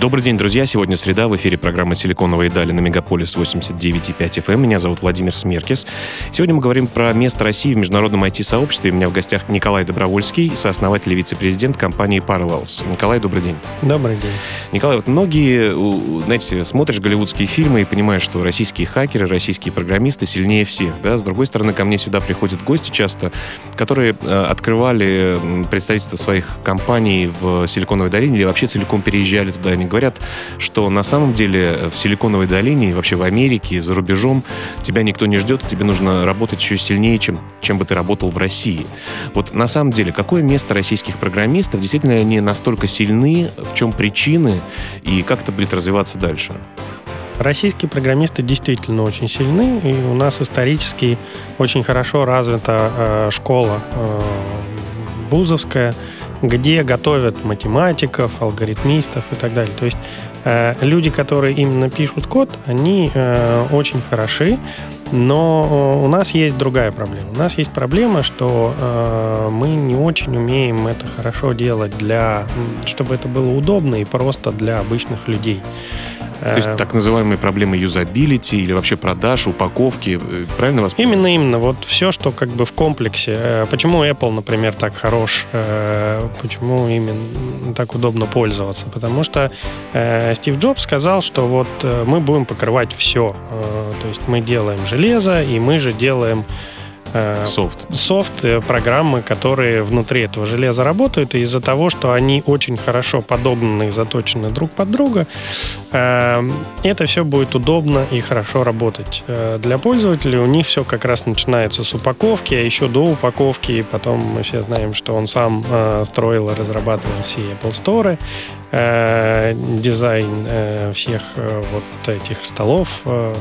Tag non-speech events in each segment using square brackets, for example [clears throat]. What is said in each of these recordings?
Добрый день, друзья. Сегодня среда. В эфире программа «Силиконовые дали» на Мегаполис 89,5 FM. Меня зовут Владимир Смеркис. Сегодня мы говорим про место России в международном IT-сообществе. У меня в гостях Николай Добровольский, сооснователь и вице-президент компании Parallels. Николай, добрый день. Добрый день. Николай, вот многие, знаете, смотришь голливудские фильмы и понимаешь, что российские хакеры, российские программисты сильнее всех. Да? С другой стороны, ко мне сюда приходят гости часто, которые э, открывали представительство своих компаний в Силиконовой долине или вообще целиком переезжали туда. Они говорят, что на самом деле в Силиконовой долине и вообще в Америке, за рубежом тебя никто не ждет, тебе нужно работать еще сильнее, чем, чем бы ты работал в России. Вот на самом деле, какое место российских программистов? Действительно они настолько сильны? В чем причины? И как это будет развиваться дальше? Российские программисты действительно очень сильны, и у нас исторически очень хорошо развита э, школа э, вузовская, где готовят математиков, алгоритмистов и так далее. То есть э, люди, которые именно пишут код, они э, очень хороши, но у нас есть другая проблема. У нас есть проблема, что э, мы не очень умеем это хорошо делать для, чтобы это было удобно и просто для обычных людей. То есть так называемые проблемы юзабилити или вообще продаж, упаковки, э, правильно вас Именно, именно. Вот все, что как бы в комплексе. Э, почему Apple, например, так хорош? Э, почему именно так удобно пользоваться? Потому что Стив Джобс сказал, что вот мы будем покрывать все. То есть мы делаем железо, и мы же делаем софт. Софт, э, программы, которые внутри этого железа работают, и из-за того, что они очень хорошо подогнаны и заточены друг под друга, э, это все будет удобно и хорошо работать. Для пользователей у них все как раз начинается с упаковки, а еще до упаковки, и потом мы все знаем, что он сам строил и разрабатывал все Apple Store, дизайн всех вот этих столов в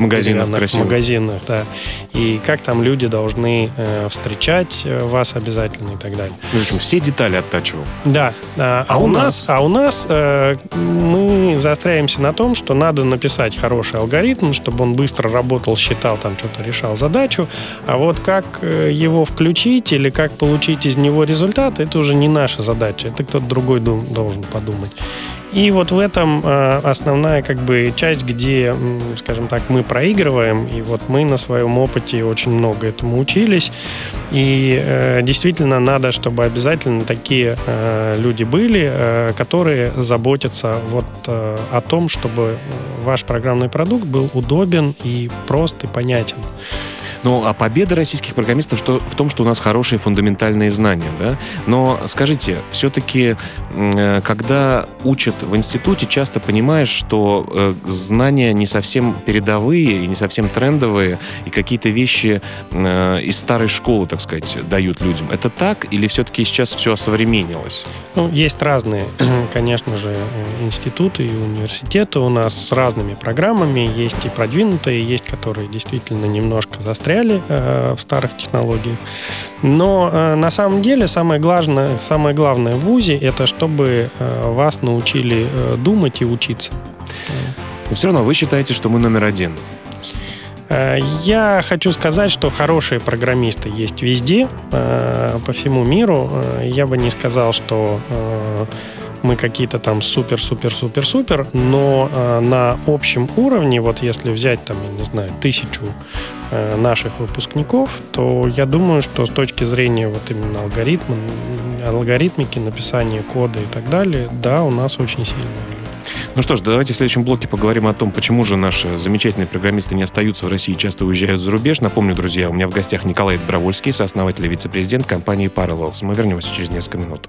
магазинах, в магазинах, да, и как там люди должны э, встречать э, вас обязательно и так далее. В общем, все детали оттачивал. Да. А, а, у нас, а у нас э, мы заостряемся на том, что надо написать хороший алгоритм, чтобы он быстро работал, считал, там что-то решал задачу. А вот как э, его включить или как получить из него результат, это уже не наша задача. Это кто-то другой должен подумать. И вот в этом э, основная как бы часть, где, скажем так, мы проигрываем, и вот мы на своем опыте очень много этому учились, и э, действительно надо, чтобы обязательно такие э, люди были, которые заботятся вот о том, чтобы ваш программный продукт был удобен и прост и понятен. Ну, а победа российских программистов что, в том, что у нас хорошие фундаментальные знания, да? Но скажите, все-таки, э, когда учат в институте, часто понимаешь, что э, знания не совсем передовые и не совсем трендовые, и какие-то вещи э, из старой школы, так сказать, дают людям. Это так или все-таки сейчас все осовременилось? Ну, есть разные, [clears throat] конечно же, институты и университеты у нас с разными программами. Есть и продвинутые, есть, которые действительно немножко застряли застряли э, в старых технологиях. Но э, на самом деле самое главное, самое главное в ВУЗе это чтобы э, вас научили э, думать и учиться. Но все равно вы считаете, что мы номер один. Я хочу сказать, что хорошие программисты есть везде, по всему миру. Я бы не сказал, что мы какие-то там супер-супер-супер-супер, но э, на общем уровне, вот если взять там, я не знаю, тысячу э, наших выпускников, то я думаю, что с точки зрения вот именно алгоритма, алгоритмики, написания кода и так далее, да, у нас очень сильные ну что ж, давайте в следующем блоке поговорим о том, почему же наши замечательные программисты не остаются в России, часто уезжают за рубеж. Напомню, друзья, у меня в гостях Николай Добровольский, сооснователь и вице-президент компании Parallels. Мы вернемся через несколько минут.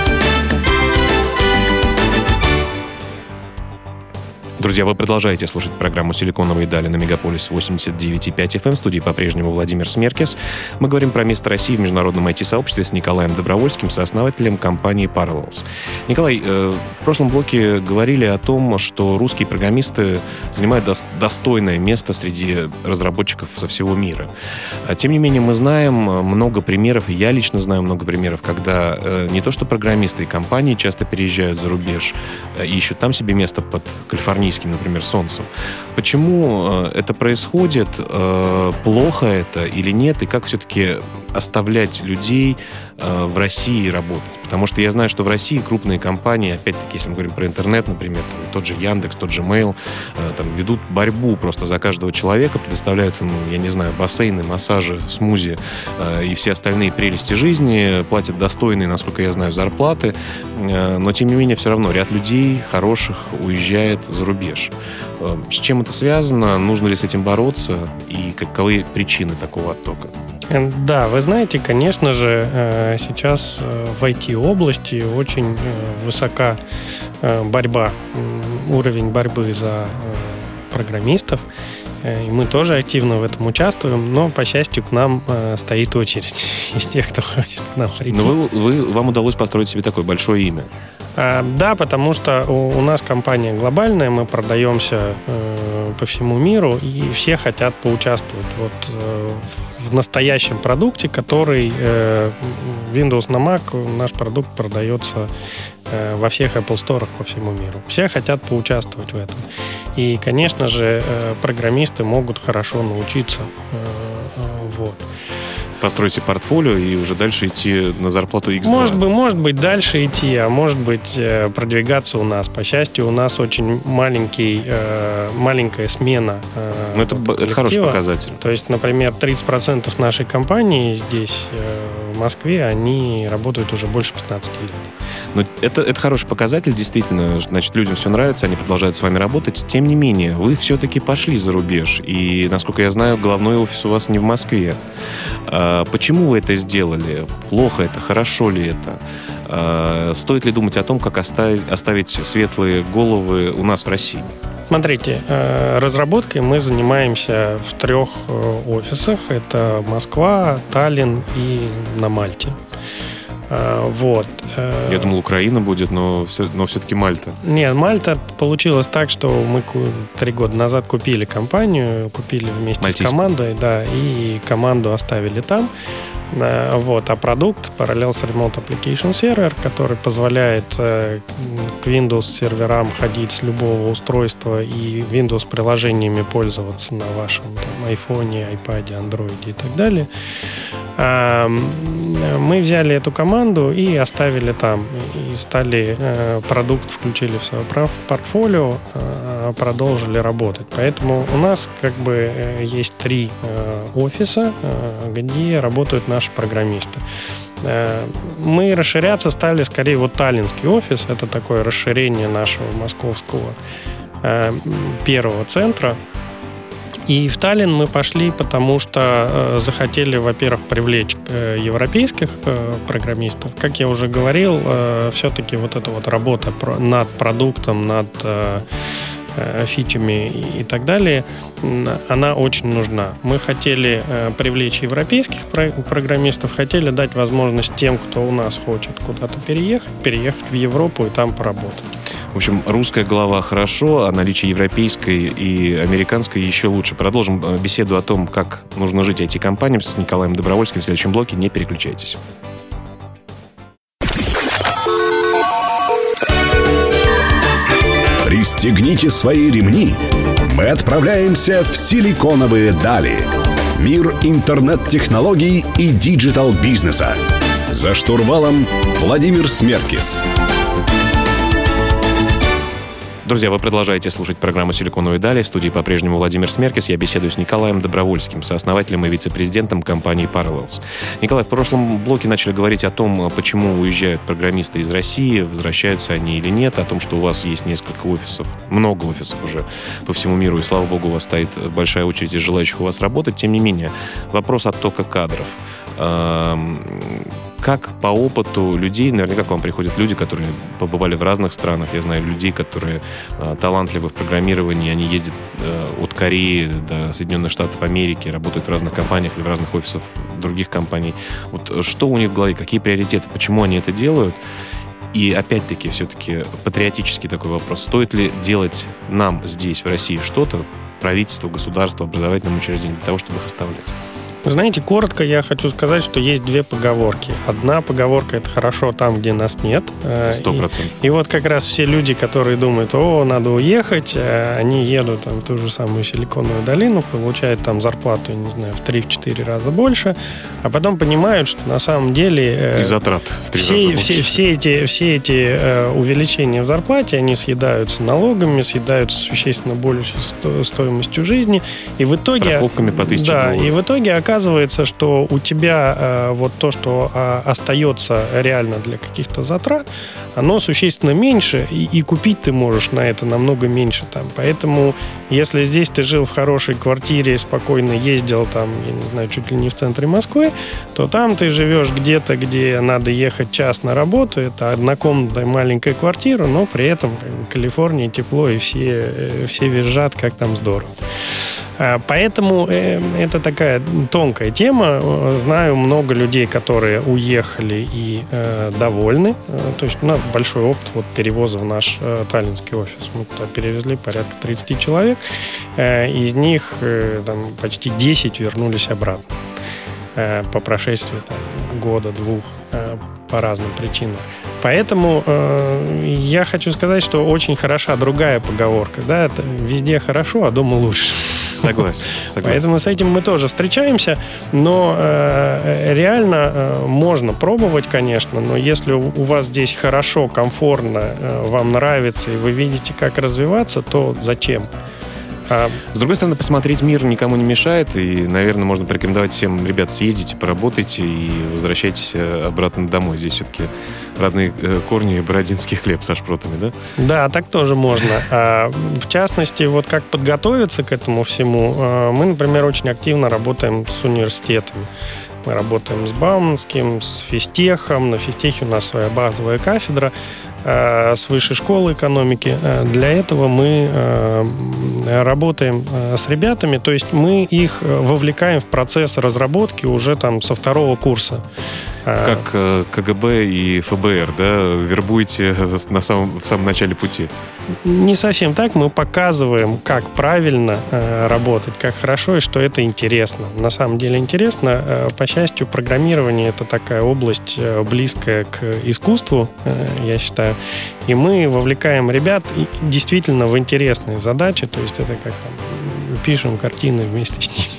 Друзья, вы продолжаете слушать программу «Силиконовые дали» на Мегаполис 89,5 FM. В студии по-прежнему Владимир Смеркес. Мы говорим про место России в международном IT-сообществе с Николаем Добровольским, сооснователем компании Parallels. Николай, э, в прошлом блоке говорили о том, что русские программисты занимают достойное место среди разработчиков со всего мира. А, тем не менее, мы знаем много примеров, и я лично знаю много примеров, когда э, не то что программисты и компании часто переезжают за рубеж э, и ищут там себе место под Калифорнией низким, например, солнцем. Почему э, это происходит? Э, плохо это или нет? И как все-таки оставлять людей э, в России работать. Потому что я знаю, что в России крупные компании, опять-таки, если мы говорим про интернет, например, там, тот же Яндекс, тот же Mail, э, там, ведут борьбу просто за каждого человека, предоставляют ему, я не знаю, бассейны, массажи, смузи э, и все остальные прелести жизни, платят достойные, насколько я знаю, зарплаты, э, но тем не менее все равно ряд людей хороших уезжает за рубеж. Э, с чем это связано? Нужно ли с этим бороться? И каковы причины такого оттока? Э, да, вы знаете, конечно же, э, сейчас э, в IT-области очень высока борьба, уровень борьбы за программистов. И мы тоже активно в этом участвуем, но, по счастью, к нам стоит очередь [laughs] из тех, кто хочет к нам прийти. Но вы, вы, вам удалось построить себе такое большое имя. Да, потому что у, нас компания глобальная, мы продаемся по всему миру, и все хотят поучаствовать вот в настоящем продукте, который э, Windows на Mac, наш продукт продается э, во всех Apple Store по всему миру. Все хотят поучаствовать в этом. И, конечно же, э, программисты могут хорошо научиться. Вот построите портфолио и уже дальше идти на зарплату X2. Может быть, может быть, дальше идти, а может быть, э, продвигаться у нас. По счастью, у нас очень маленький, э, маленькая смена. Э, ну, это, это хороший показатель. То есть, например, 30% нашей компании здесь в Москве, они работают уже больше 15 лет. Ну, это, это хороший показатель, действительно. Значит, людям все нравится, они продолжают с вами работать. Тем не менее, вы все-таки пошли за рубеж. И, насколько я знаю, головной офис у вас не в Москве. А, почему вы это сделали? Плохо это? Хорошо ли это? А, стоит ли думать о том, как оставить, оставить светлые головы у нас в России? Смотрите, э, разработкой мы занимаемся в трех э, офисах. Это Москва, Таллин и на Мальте. Э, вот. Я думал, Украина будет, но, все, но все-таки Мальта. Нет, Мальта получилось так, что мы три года назад купили компанию, купили вместе Мальтийскую. с командой, да, и команду оставили там. Э, вот, а продукт Parallels Remote Application Server, который позволяет э, к Windows серверам ходить с любого устройства и Windows приложениями пользоваться на вашем там, iPhone, iPad, Android и так далее. Мы взяли эту команду и оставили там. И стали э, продукт, включили в свое портфолио, продолжили работать. Поэтому у нас как бы есть три офиса, где работают наши программисты. Э, мы расширяться стали скорее вот таллинский офис, это такое расширение нашего московского э, первого центра. И в Таллин мы пошли, потому что э, захотели, во-первых, привлечь э, европейских э, программистов. Как я уже говорил, э, все-таки вот эта вот работа про, над продуктом, над э, Э, фичами и так далее, она очень нужна. Мы хотели э, привлечь европейских программистов, хотели дать возможность тем, кто у нас хочет куда-то переехать, переехать в Европу и там поработать. В общем, русская голова хорошо, а наличие европейской и американской еще лучше. Продолжим э, беседу о том, как нужно жить IT-компаниям с Николаем Добровольским в следующем блоке. Не переключайтесь. Пристегните свои ремни. Мы отправляемся в силиконовые дали. Мир интернет-технологий и digital-бизнеса. За штурвалом Владимир Смеркис. Друзья, вы продолжаете слушать программу «Силиконовые дали». В студии по-прежнему Владимир Смеркис. Я беседую с Николаем Добровольским, сооснователем и вице-президентом компании Parallels. Николай, в прошлом блоке начали говорить о том, почему уезжают программисты из России, возвращаются они или нет, о том, что у вас есть несколько офисов, много офисов уже по всему миру, и, слава богу, у вас стоит большая очередь из желающих у вас работать. Тем не менее, вопрос оттока кадров как по опыту людей, наверняка к вам приходят люди, которые побывали в разных странах. Я знаю людей, которые э, талантливы в программировании, они ездят э, от Кореи до Соединенных Штатов Америки, работают в разных компаниях или в разных офисах других компаний. Вот что у них в голове, какие приоритеты, почему они это делают? И опять-таки, все-таки патриотический такой вопрос. Стоит ли делать нам здесь, в России, что-то, правительство, государство, образовательным учреждениям, для того, чтобы их оставлять? Знаете, коротко я хочу сказать, что есть две поговорки. Одна поговорка – это хорошо там, где нас нет. Э, Сто процентов. И, и вот как раз все люди, которые думают, о, надо уехать, э, они едут там, в ту же самую Силиконовую долину, получают там зарплату, не знаю, в 3-4 раза больше, а потом понимают, что на самом деле... Э, и затрат в 3 все, раза больше. Все, все эти, все эти увеличения в зарплате, они съедаются налогами, съедаются существенно большей стоимостью жизни, и в итоге... Страховками по тысяче Да, долларов. и в итоге оказывается, что у тебя э, вот то, что э, остается реально для каких-то затрат, оно существенно меньше, и, и купить ты можешь на это намного меньше. Там. Поэтому, если здесь ты жил в хорошей квартире, спокойно ездил там, я не знаю, чуть ли не в центре Москвы, то там ты живешь где-то, где надо ехать час на работу, это однокомнатная маленькая квартира, но при этом как бы, Калифорния тепло, и все, э, все визжат, как там здорово. А, поэтому э, это такая тонкая тема. Знаю много людей, которые уехали и э, довольны. То есть у нас большой опыт вот, перевоза в наш э, таллинский офис. Мы туда перевезли порядка 30 человек. Э, из них э, там, почти 10 вернулись обратно э, по прошествии там, года-двух э, по разным причинам. Поэтому э, я хочу сказать, что очень хороша другая поговорка. Да, это везде хорошо, а дома лучше. Согласен, согласен. Поэтому с этим мы тоже встречаемся, но э, реально э, можно пробовать, конечно, но если у вас здесь хорошо, комфортно, э, вам нравится и вы видите, как развиваться, то зачем? А... С другой стороны, посмотреть мир никому не мешает, и, наверное, можно порекомендовать всем, ребят, съездите, поработайте и возвращайтесь э, обратно домой. Здесь все-таки родные э, корни бородинский хлеб со шпротами, да? Да, так тоже можно. А, в частности, вот как подготовиться к этому всему, а, мы, например, очень активно работаем с университетами. Мы работаем с Бауманским, с Физтехом. На Физтехе у нас своя базовая кафедра. Э, с высшей школы экономики. Э, для этого мы э, работаем с ребятами, то есть мы их вовлекаем в процесс разработки уже там со второго курса. Как КГБ и ФБР, да, вербуете на самом, в самом начале пути? Не совсем так. Мы показываем, как правильно работать, как хорошо и что это интересно. На самом деле интересно. По счастью, программирование это такая область близкая к искусству, я считаю. И мы вовлекаем ребят действительно в интересные задачи, то есть это как там пишем картины вместе с ними.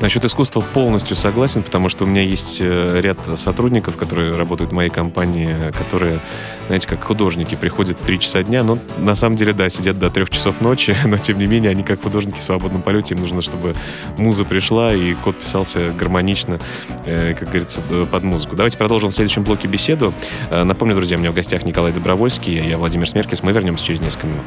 Насчет искусства полностью согласен, потому что у меня есть э, ряд сотрудников, которые работают в моей компании, которые, знаете, как художники, приходят в 3 часа дня, но на самом деле, да, сидят до 3 часов ночи, [laughs] но тем не менее они как художники в свободном полете, им нужно, чтобы муза пришла и код писался гармонично, э, как говорится, под музыку. Давайте продолжим в следующем блоке беседу. Э, напомню, друзья, у меня в гостях Николай Добровольский, я Владимир Смеркис. Мы вернемся через несколько минут.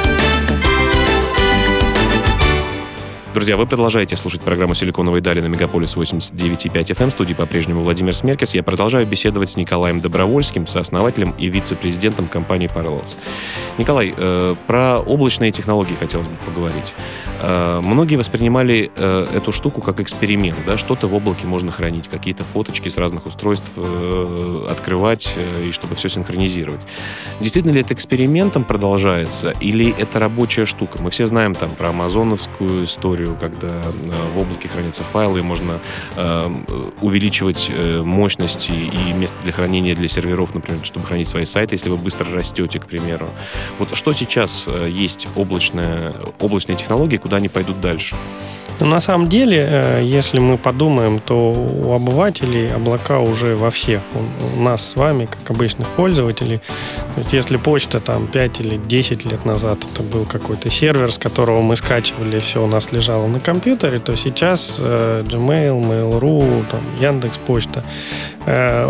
Друзья, вы продолжаете слушать программу «Силиконовые дали» на Мегаполис 89.5 FM. В студии по-прежнему Владимир Смеркис. Я продолжаю беседовать с Николаем Добровольским, сооснователем и вице-президентом компании Parallels. Николай, э, про облачные технологии хотелось бы поговорить. Э, многие воспринимали э, эту штуку как эксперимент. Да? Что-то в облаке можно хранить, какие-то фоточки с разных устройств э, открывать, э, и чтобы все синхронизировать. Действительно ли это экспериментом продолжается, или это рабочая штука? Мы все знаем там про амазоновскую историю, историю, когда э, в облаке хранятся файлы, и можно э, увеличивать э, мощности и место для хранения для серверов, например, чтобы хранить свои сайты, если вы быстро растете, к примеру. Вот что сейчас есть облачная, облачные технологии, куда они пойдут дальше? Но на самом деле, если мы подумаем, то у обывателей облака уже во всех. У нас с вами, как обычных пользователей. То есть если почта там 5 или 10 лет назад это был какой-то сервер, с которого мы скачивали, все у нас лежало на компьютере, то сейчас э, Gmail, Mail.ru, там, Яндекс Почта, э,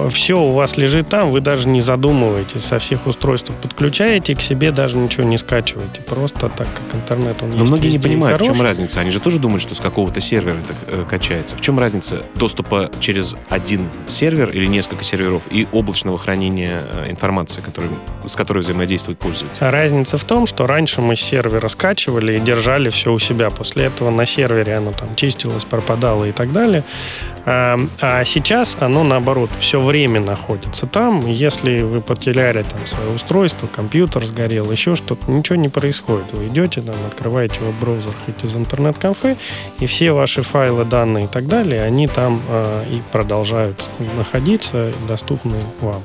все у вас лежит там, вы даже не задумываетесь, со всех устройств подключаете, к себе даже ничего не скачиваете. Просто так как интернет он Но многие не понимают, в чем разница. Они же тоже думают, что с какого-то сервера это э, качается. В чем разница доступа через один сервер или несколько серверов и облачного хранения э, информации, который, с которой взаимодействует пользователь? Разница в том, что раньше мы с сервера скачивали и держали все у себя. После этого на сервере оно там чистилось, пропадало и так далее. А, а сейчас оно наоборот все время находится там. Если вы потеряли там свое устройство, компьютер сгорел, еще что-то, ничего не происходит. Вы идете там, открываете веб-браузер хоть из интернет-кафе, и все ваши файлы, данные и так далее, они там а, и продолжают находиться, доступны вам.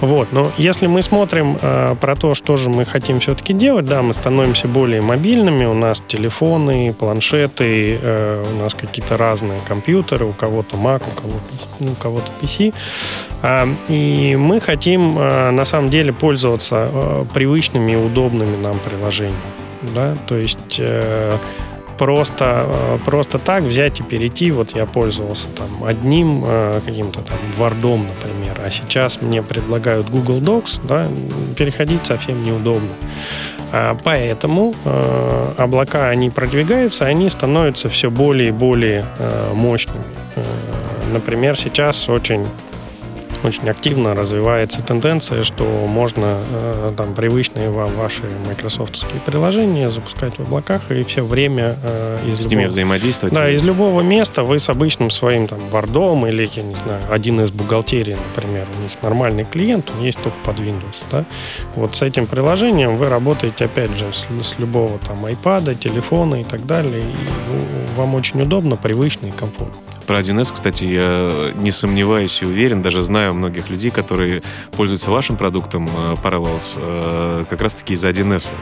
Вот, но если мы смотрим э, про то, что же мы хотим все-таки делать, да, мы становимся более мобильными, у нас телефоны, планшеты, э, у нас какие-то разные компьютеры, у кого-то Mac, у кого-то, ну, у кого-то PC. А, и мы хотим э, на самом деле пользоваться э, привычными и удобными нам приложениями. Да? То есть э, просто, просто так взять и перейти. Вот я пользовался там одним каким-то там вардом, например, а сейчас мне предлагают Google Docs, да, переходить совсем неудобно. А Поэтому облака, они продвигаются, они становятся все более и более мощными. Например, сейчас очень очень активно развивается тенденция, что можно э, там привычные вам ваши майкрософтские приложения запускать в облаках и все время э, из С ними любого- взаимодействовать? да, из любого места вы с обычным своим там вардом или, я не знаю, один из бухгалтерий, например, у них нормальный клиент, он есть только под Windows, да. Вот с этим приложением вы работаете, опять же, с, с любого там iPad, телефона и так далее, и ну, вам очень удобно, привычно и комфортно. Про 1С, кстати, я не сомневаюсь и уверен, даже знаю многих людей, которые пользуются вашим продуктом э, Parallels э, как раз-таки из 1С.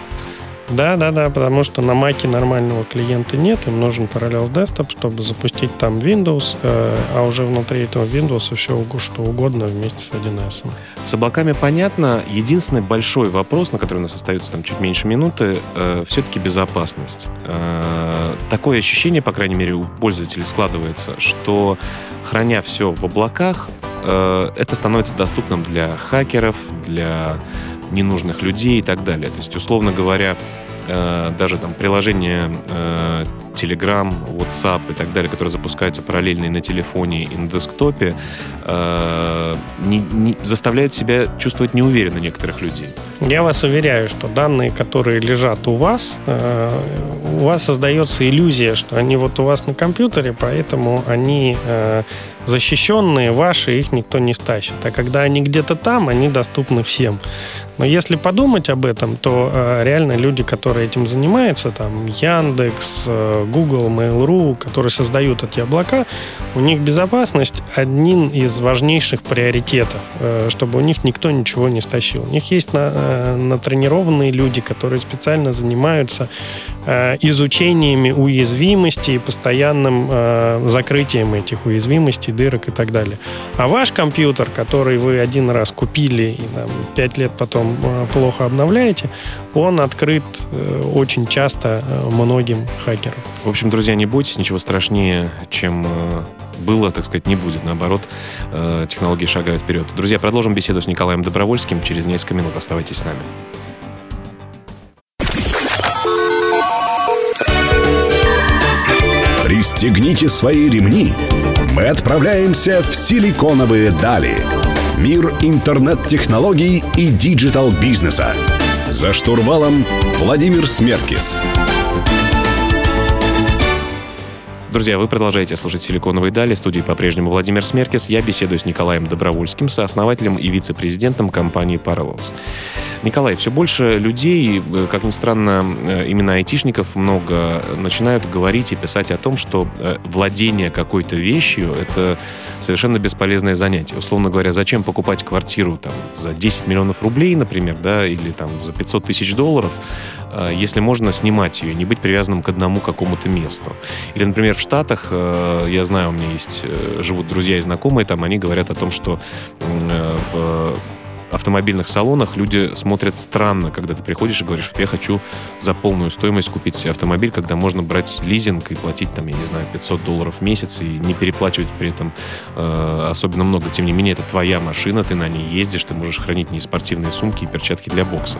Да, да, да, потому что на Маке нормального клиента нет, им нужен Parallels Desktop, чтобы запустить там Windows, э, а уже внутри этого Windows все что угодно вместе с 1С. С облаками понятно. Единственный большой вопрос, на который у нас остается там чуть меньше минуты, э, все-таки безопасность. Э, такое ощущение, по крайней мере, у пользователей складывается, что храня все в облаках, э, это становится доступным для хакеров, для ненужных людей и так далее. То есть, условно говоря, э, даже там приложения э, Telegram, WhatsApp и так далее, которые запускаются параллельно и на телефоне, и на десктопе, э, не- не- заставляют себя чувствовать неуверенно некоторых людей. Я вас уверяю, что данные, которые лежат у вас, э, у вас создается иллюзия, что они вот у вас на компьютере, поэтому они защищенные, ваши, их никто не стащит. А когда они где-то там, они доступны всем. Но если подумать об этом, то э, реально люди, которые этим занимаются, там Яндекс, э, Google, Mail.ru, которые создают эти облака, у них безопасность один из важнейших приоритетов, э, чтобы у них никто ничего не стащил. У них есть на, э, натренированные люди, которые специально занимаются э, изучениями уязвимостей и постоянным э, закрытием этих уязвимостей, дырок и так далее. А ваш компьютер, который вы один раз купили и там, пять лет потом э, плохо обновляете, он открыт э, очень часто э, многим хакерам. В общем, друзья, не бойтесь, ничего страшнее, чем было, так сказать, не будет. Наоборот, технологии шагают вперед. Друзья, продолжим беседу с Николаем Добровольским через несколько минут. Оставайтесь с нами. Пристегните свои ремни. Мы отправляемся в силиконовые дали. Мир интернет-технологий и digital-бизнеса. За штурвалом Владимир Смеркис. Друзья, вы продолжаете слушать «Силиконовые дали». В студии по-прежнему Владимир Смеркис. Я беседую с Николаем Добровольским, сооснователем и вице-президентом компании Parallels. Николай, все больше людей, э, как ни странно, э, именно айтишников много, начинают говорить и писать о том, что э, владение какой-то вещью — это совершенно бесполезное занятие. Условно говоря, зачем покупать квартиру там, за 10 миллионов рублей, например, да, или там за 500 тысяч долларов, э, если можно снимать ее, не быть привязанным к одному какому-то месту. Или, например, в Штатах, э, я знаю, у меня есть, э, живут друзья и знакомые, там они говорят о том, что э, в автомобильных салонах люди смотрят странно, когда ты приходишь и говоришь, я хочу за полную стоимость купить автомобиль, когда можно брать лизинг и платить там, я не знаю, 500 долларов в месяц и не переплачивать при этом э, особенно много. Тем не менее, это твоя машина, ты на ней ездишь, ты можешь хранить не спортивные сумки и перчатки для бокса.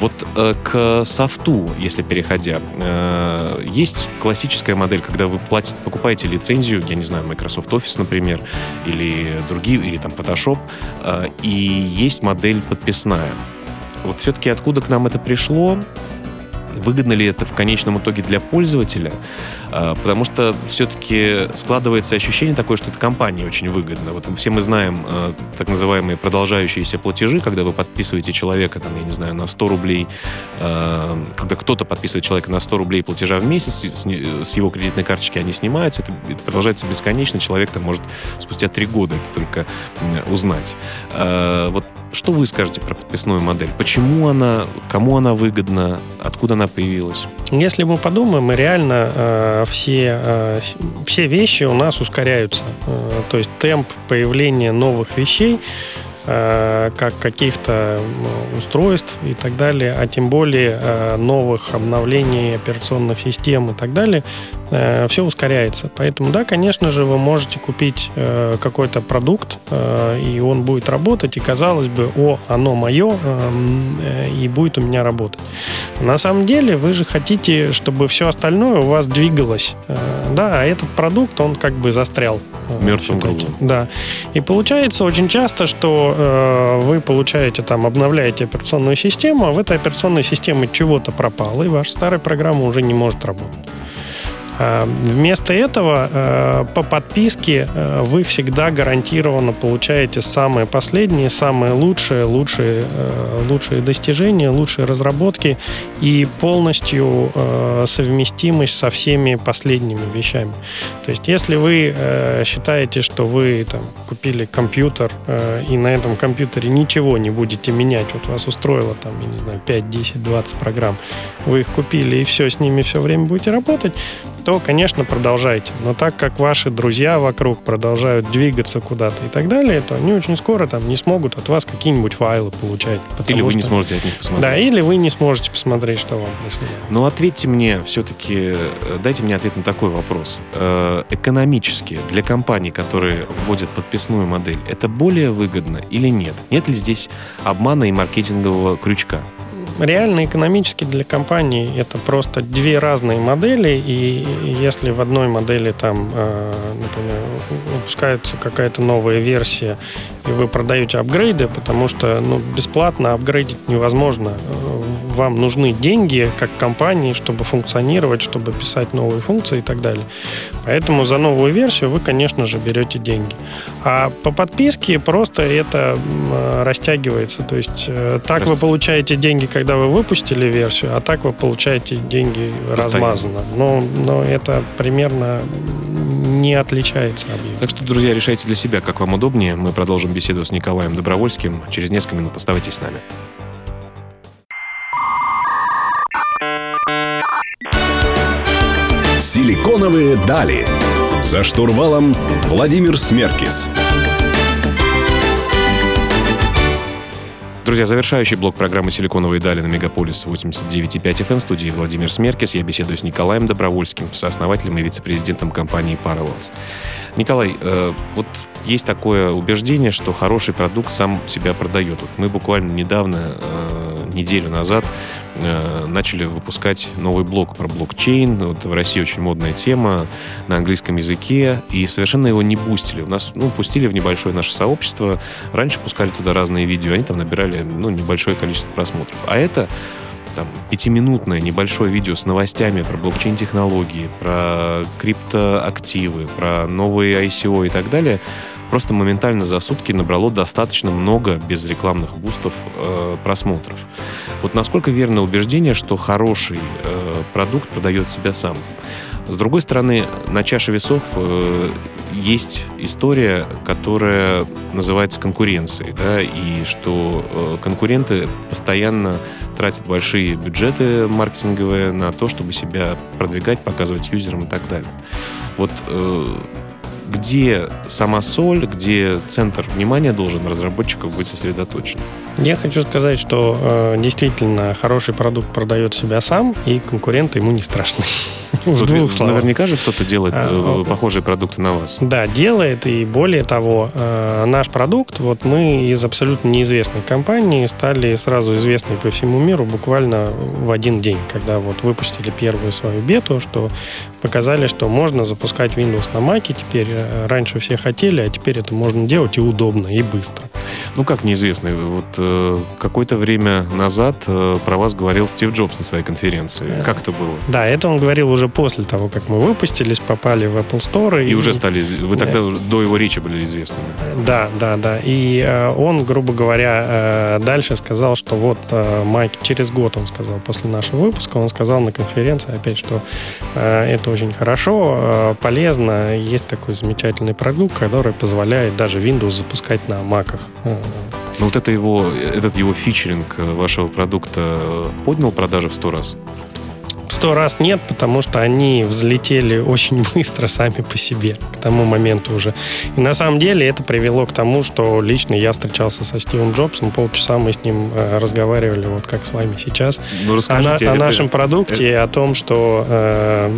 Вот э, к софту, если переходя, э, есть классическая модель, когда вы платите, покупаете лицензию, я не знаю, Microsoft Office, например, или другие, или там Photoshop, э, и есть модель подписная. Вот все-таки откуда к нам это пришло, выгодно ли это в конечном итоге для пользователя, а, потому что все-таки складывается ощущение такое, что это компании очень выгодно. Вот все мы знаем а, так называемые продолжающиеся платежи, когда вы подписываете человека, там, я не знаю, на 100 рублей, а, когда кто-то подписывает человека на 100 рублей платежа в месяц, с его кредитной карточки они снимаются, это, продолжается бесконечно, человек там может спустя три года это только узнать. Вот что вы скажете про подписную модель? Почему она, кому она выгодна, откуда она появилась? Если мы подумаем, реально э, все, э, все вещи у нас ускоряются. Э, то есть темп появления новых вещей Э, как каких-то устройств и так далее, а тем более э, новых обновлений операционных систем и так далее, э, все ускоряется. Поэтому, да, конечно же, вы можете купить какой-то продукт, и он будет работать, и казалось бы, о, оно мое, и будет у меня работать. На самом деле, вы же хотите, чтобы все остальное у вас двигалось. Да, а этот продукт, он как бы застрял. Мертвым грузом. Да. И получается очень часто, что э, вы получаете там, обновляете операционную систему, а в этой операционной системе чего-то пропало, и ваша старая программа уже не может работать. А, вместо этого э, по подписке э, вы всегда гарантированно получаете самые последние, самые лучшие, лучшие, э, лучшие достижения, лучшие разработки и полностью совместимость со всеми последними вещами. То есть, если вы считаете, что вы там, купили компьютер и на этом компьютере ничего не будете менять, вот вас устроило там, я не знаю, 5, 10, 20 программ, вы их купили и все, с ними все время будете работать, то, конечно, продолжайте. Но так как ваши друзья вокруг продолжают двигаться куда-то и так далее, то они очень скоро там не смогут от вас какие-нибудь файлы получать. Или вы что... не сможете от них посмотреть. Да, или вы не сможете посмотреть, что вам прислали. Ну, ответьте мне все-таки, э, дайте мне ответ на такой вопрос. Э, экономически для компаний, которые вводят подписную модель, это более выгодно или нет? Нет ли здесь обмана и маркетингового крючка? Реально экономически для компании это просто две разные модели, и если в одной модели там, э, например, выпускается какая-то новая версия, и вы продаете апгрейды, потому что ну, бесплатно апгрейдить невозможно. Вам нужны деньги как компании, чтобы функционировать, чтобы писать новые функции и так далее. Поэтому за новую версию вы, конечно же, берете деньги. А по подписке просто это растягивается. То есть э, так Просто... вы получаете деньги, когда вы выпустили версию, а так вы получаете деньги Постоянно. размазанно. Но, но это примерно не отличается объем. Так что, друзья, решайте для себя, как вам удобнее. Мы продолжим беседу с Николаем Добровольским через несколько минут. Оставайтесь с нами. Силиконовые дали. За штурвалом Владимир Смеркис. Друзья, завершающий блок программы «Силиконовые дали» на Мегаполис 89.5 FM студии Владимир Смеркис. Я беседую с Николаем Добровольским, сооснователем и вице-президентом компании Parallels. Николай, э, вот есть такое убеждение, что хороший продукт сам себя продает. Вот мы буквально недавно, э, неделю назад, э, начали выпускать новый блог про блокчейн. Вот в России очень модная тема на английском языке, и совершенно его не бустили. У нас, ну, пустили в небольшое наше сообщество. Раньше пускали туда разные видео, они там набирали, ну, небольшое количество просмотров. А это там, пятиминутное небольшое видео с новостями про блокчейн-технологии, про криптоактивы, про новые ICO и так далее, просто моментально за сутки набрало достаточно много без рекламных бустов э, просмотров. Вот насколько верно убеждение, что хороший э, продукт продает себя сам. С другой стороны, на чаше весов э, есть история, которая называется конкуренцией, да, и что э, конкуренты постоянно тратят большие бюджеты маркетинговые на то, чтобы себя продвигать, показывать юзерам и так далее. Вот э, где сама соль, где центр внимания должен разработчиков быть сосредоточен? Я хочу сказать, что э, действительно хороший продукт продает себя сам, и конкуренты ему не страшны. [laughs] В двух словах. Наверняка же кто-то делает а, э, похожие продукты на вас. Да, делает, и более того, э, наш продукт, вот мы из абсолютно неизвестной компании стали сразу известны по всему миру буквально в один день, когда вот выпустили первую свою бету, что показали, что можно запускать Windows на Mac, теперь э, раньше все хотели, а теперь это можно делать и удобно, и быстро. Ну, как неизвестный, вот э, какое-то время назад э, про вас говорил Стив Джобс на своей конференции. Э, как это было? Да, это он говорил уже после того, как мы выпустились, попали в Apple Store. И, и уже стали, вы тогда да. до его речи были известны. Да, да, да. И э, он, грубо говоря, э, дальше сказал, что вот э, Майк, через год он сказал, после нашего выпуска, он сказал на конференции опять, что э, это очень хорошо, э, полезно. Есть такой замечательный продукт, который позволяет даже Windows запускать на Macах. Э, ну вот это его, этот его фичеринг вашего продукта поднял продажи в сто раз? Сто раз нет, потому что они взлетели очень [laughs] быстро сами по себе к тому моменту уже. И на самом деле это привело к тому, что лично я встречался со Стивом Джобсом, полчаса мы с ним э, разговаривали, вот как с вами сейчас, ну, о, на, это... о нашем продукте, это... о том, что э,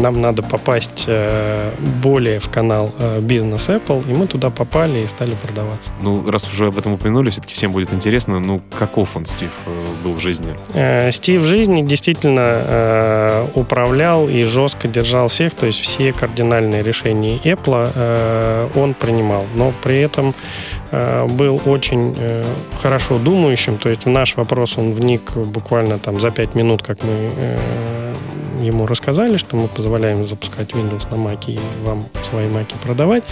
нам надо попасть э, более в канал э, бизнес Apple, и мы туда попали и стали продаваться. Ну, раз уже об этом упомянули, все-таки всем будет интересно, ну, каков он, Стив, э, был в жизни? Э, Стив в жизни действительно э, управлял и жестко держал всех, то есть все кардинальные решения Apple э, он принимал, но при этом э, был очень хорошо думающим, то есть в наш вопрос он вник буквально там за пять минут, как мы ему рассказали, что мы позволяем запускать Windows на Mac и вам свои Mac продавать.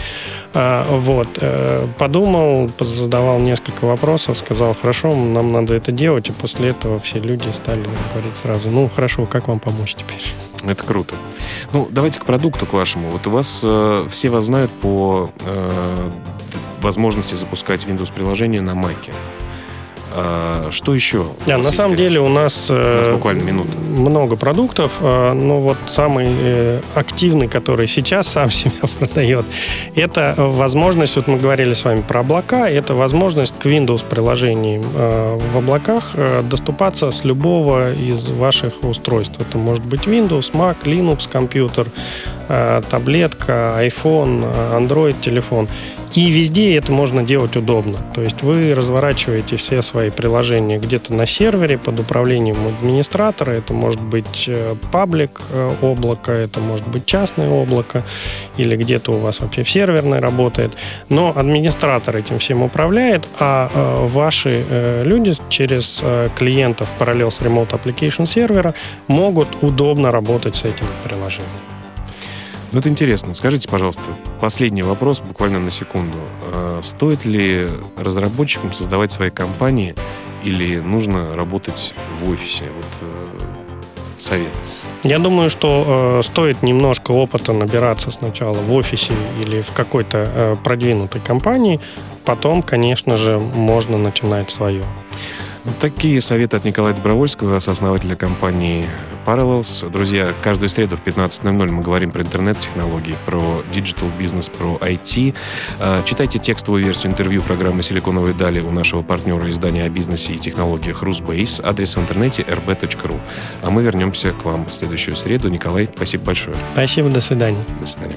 А, вот. Э, подумал, задавал несколько вопросов, сказал, хорошо, нам надо это делать, и после этого все люди стали говорить сразу, ну, хорошо, как вам помочь теперь? Это круто. Ну, давайте к продукту к вашему. Вот у вас э, все вас знают по э, возможности запускать Windows-приложение на Mac. А, что еще? Да, на самом деле у нас, у нас э, буквально минута. много продуктов, э, но вот самый э, активный, который сейчас сам [laughs] себя продает, это возможность, вот мы говорили с вами про облака, это возможность к Windows приложениям в облаках доступаться с любого из ваших устройств. Это может быть Windows, Mac, Linux, компьютер, таблетка, iPhone, Android, телефон. И везде это можно делать удобно. То есть вы разворачиваете все свои приложения где-то на сервере под управлением администратора. Это может быть э, паблик э, облако, это может быть частное облако, или где-то у вас вообще в серверной работает. Но администратор этим всем управляет, а э, ваши люди через клиентов Parallels Remote Application сервера могут удобно работать с этим приложением. Ну, это интересно. Скажите, пожалуйста, последний вопрос, буквально на секунду. А стоит ли разработчикам создавать свои компании или нужно работать в офисе? Вот э, совет. Я думаю, что э, стоит немножко опыта набираться сначала в офисе или в какой-то э, продвинутой компании, потом, конечно же, можно начинать свое. Вот такие советы от Николая Добровольского, сооснователя компании Parallels. Друзья, каждую среду в 15.00 мы говорим про интернет-технологии, про digital бизнес, про IT. А, читайте текстовую версию интервью программы «Силиконовые дали» у нашего партнера издания о бизнесе и технологиях Rusbase. Адрес в интернете rb.ru. А мы вернемся к вам в следующую среду. Николай, спасибо большое. Спасибо, до свидания. До свидания.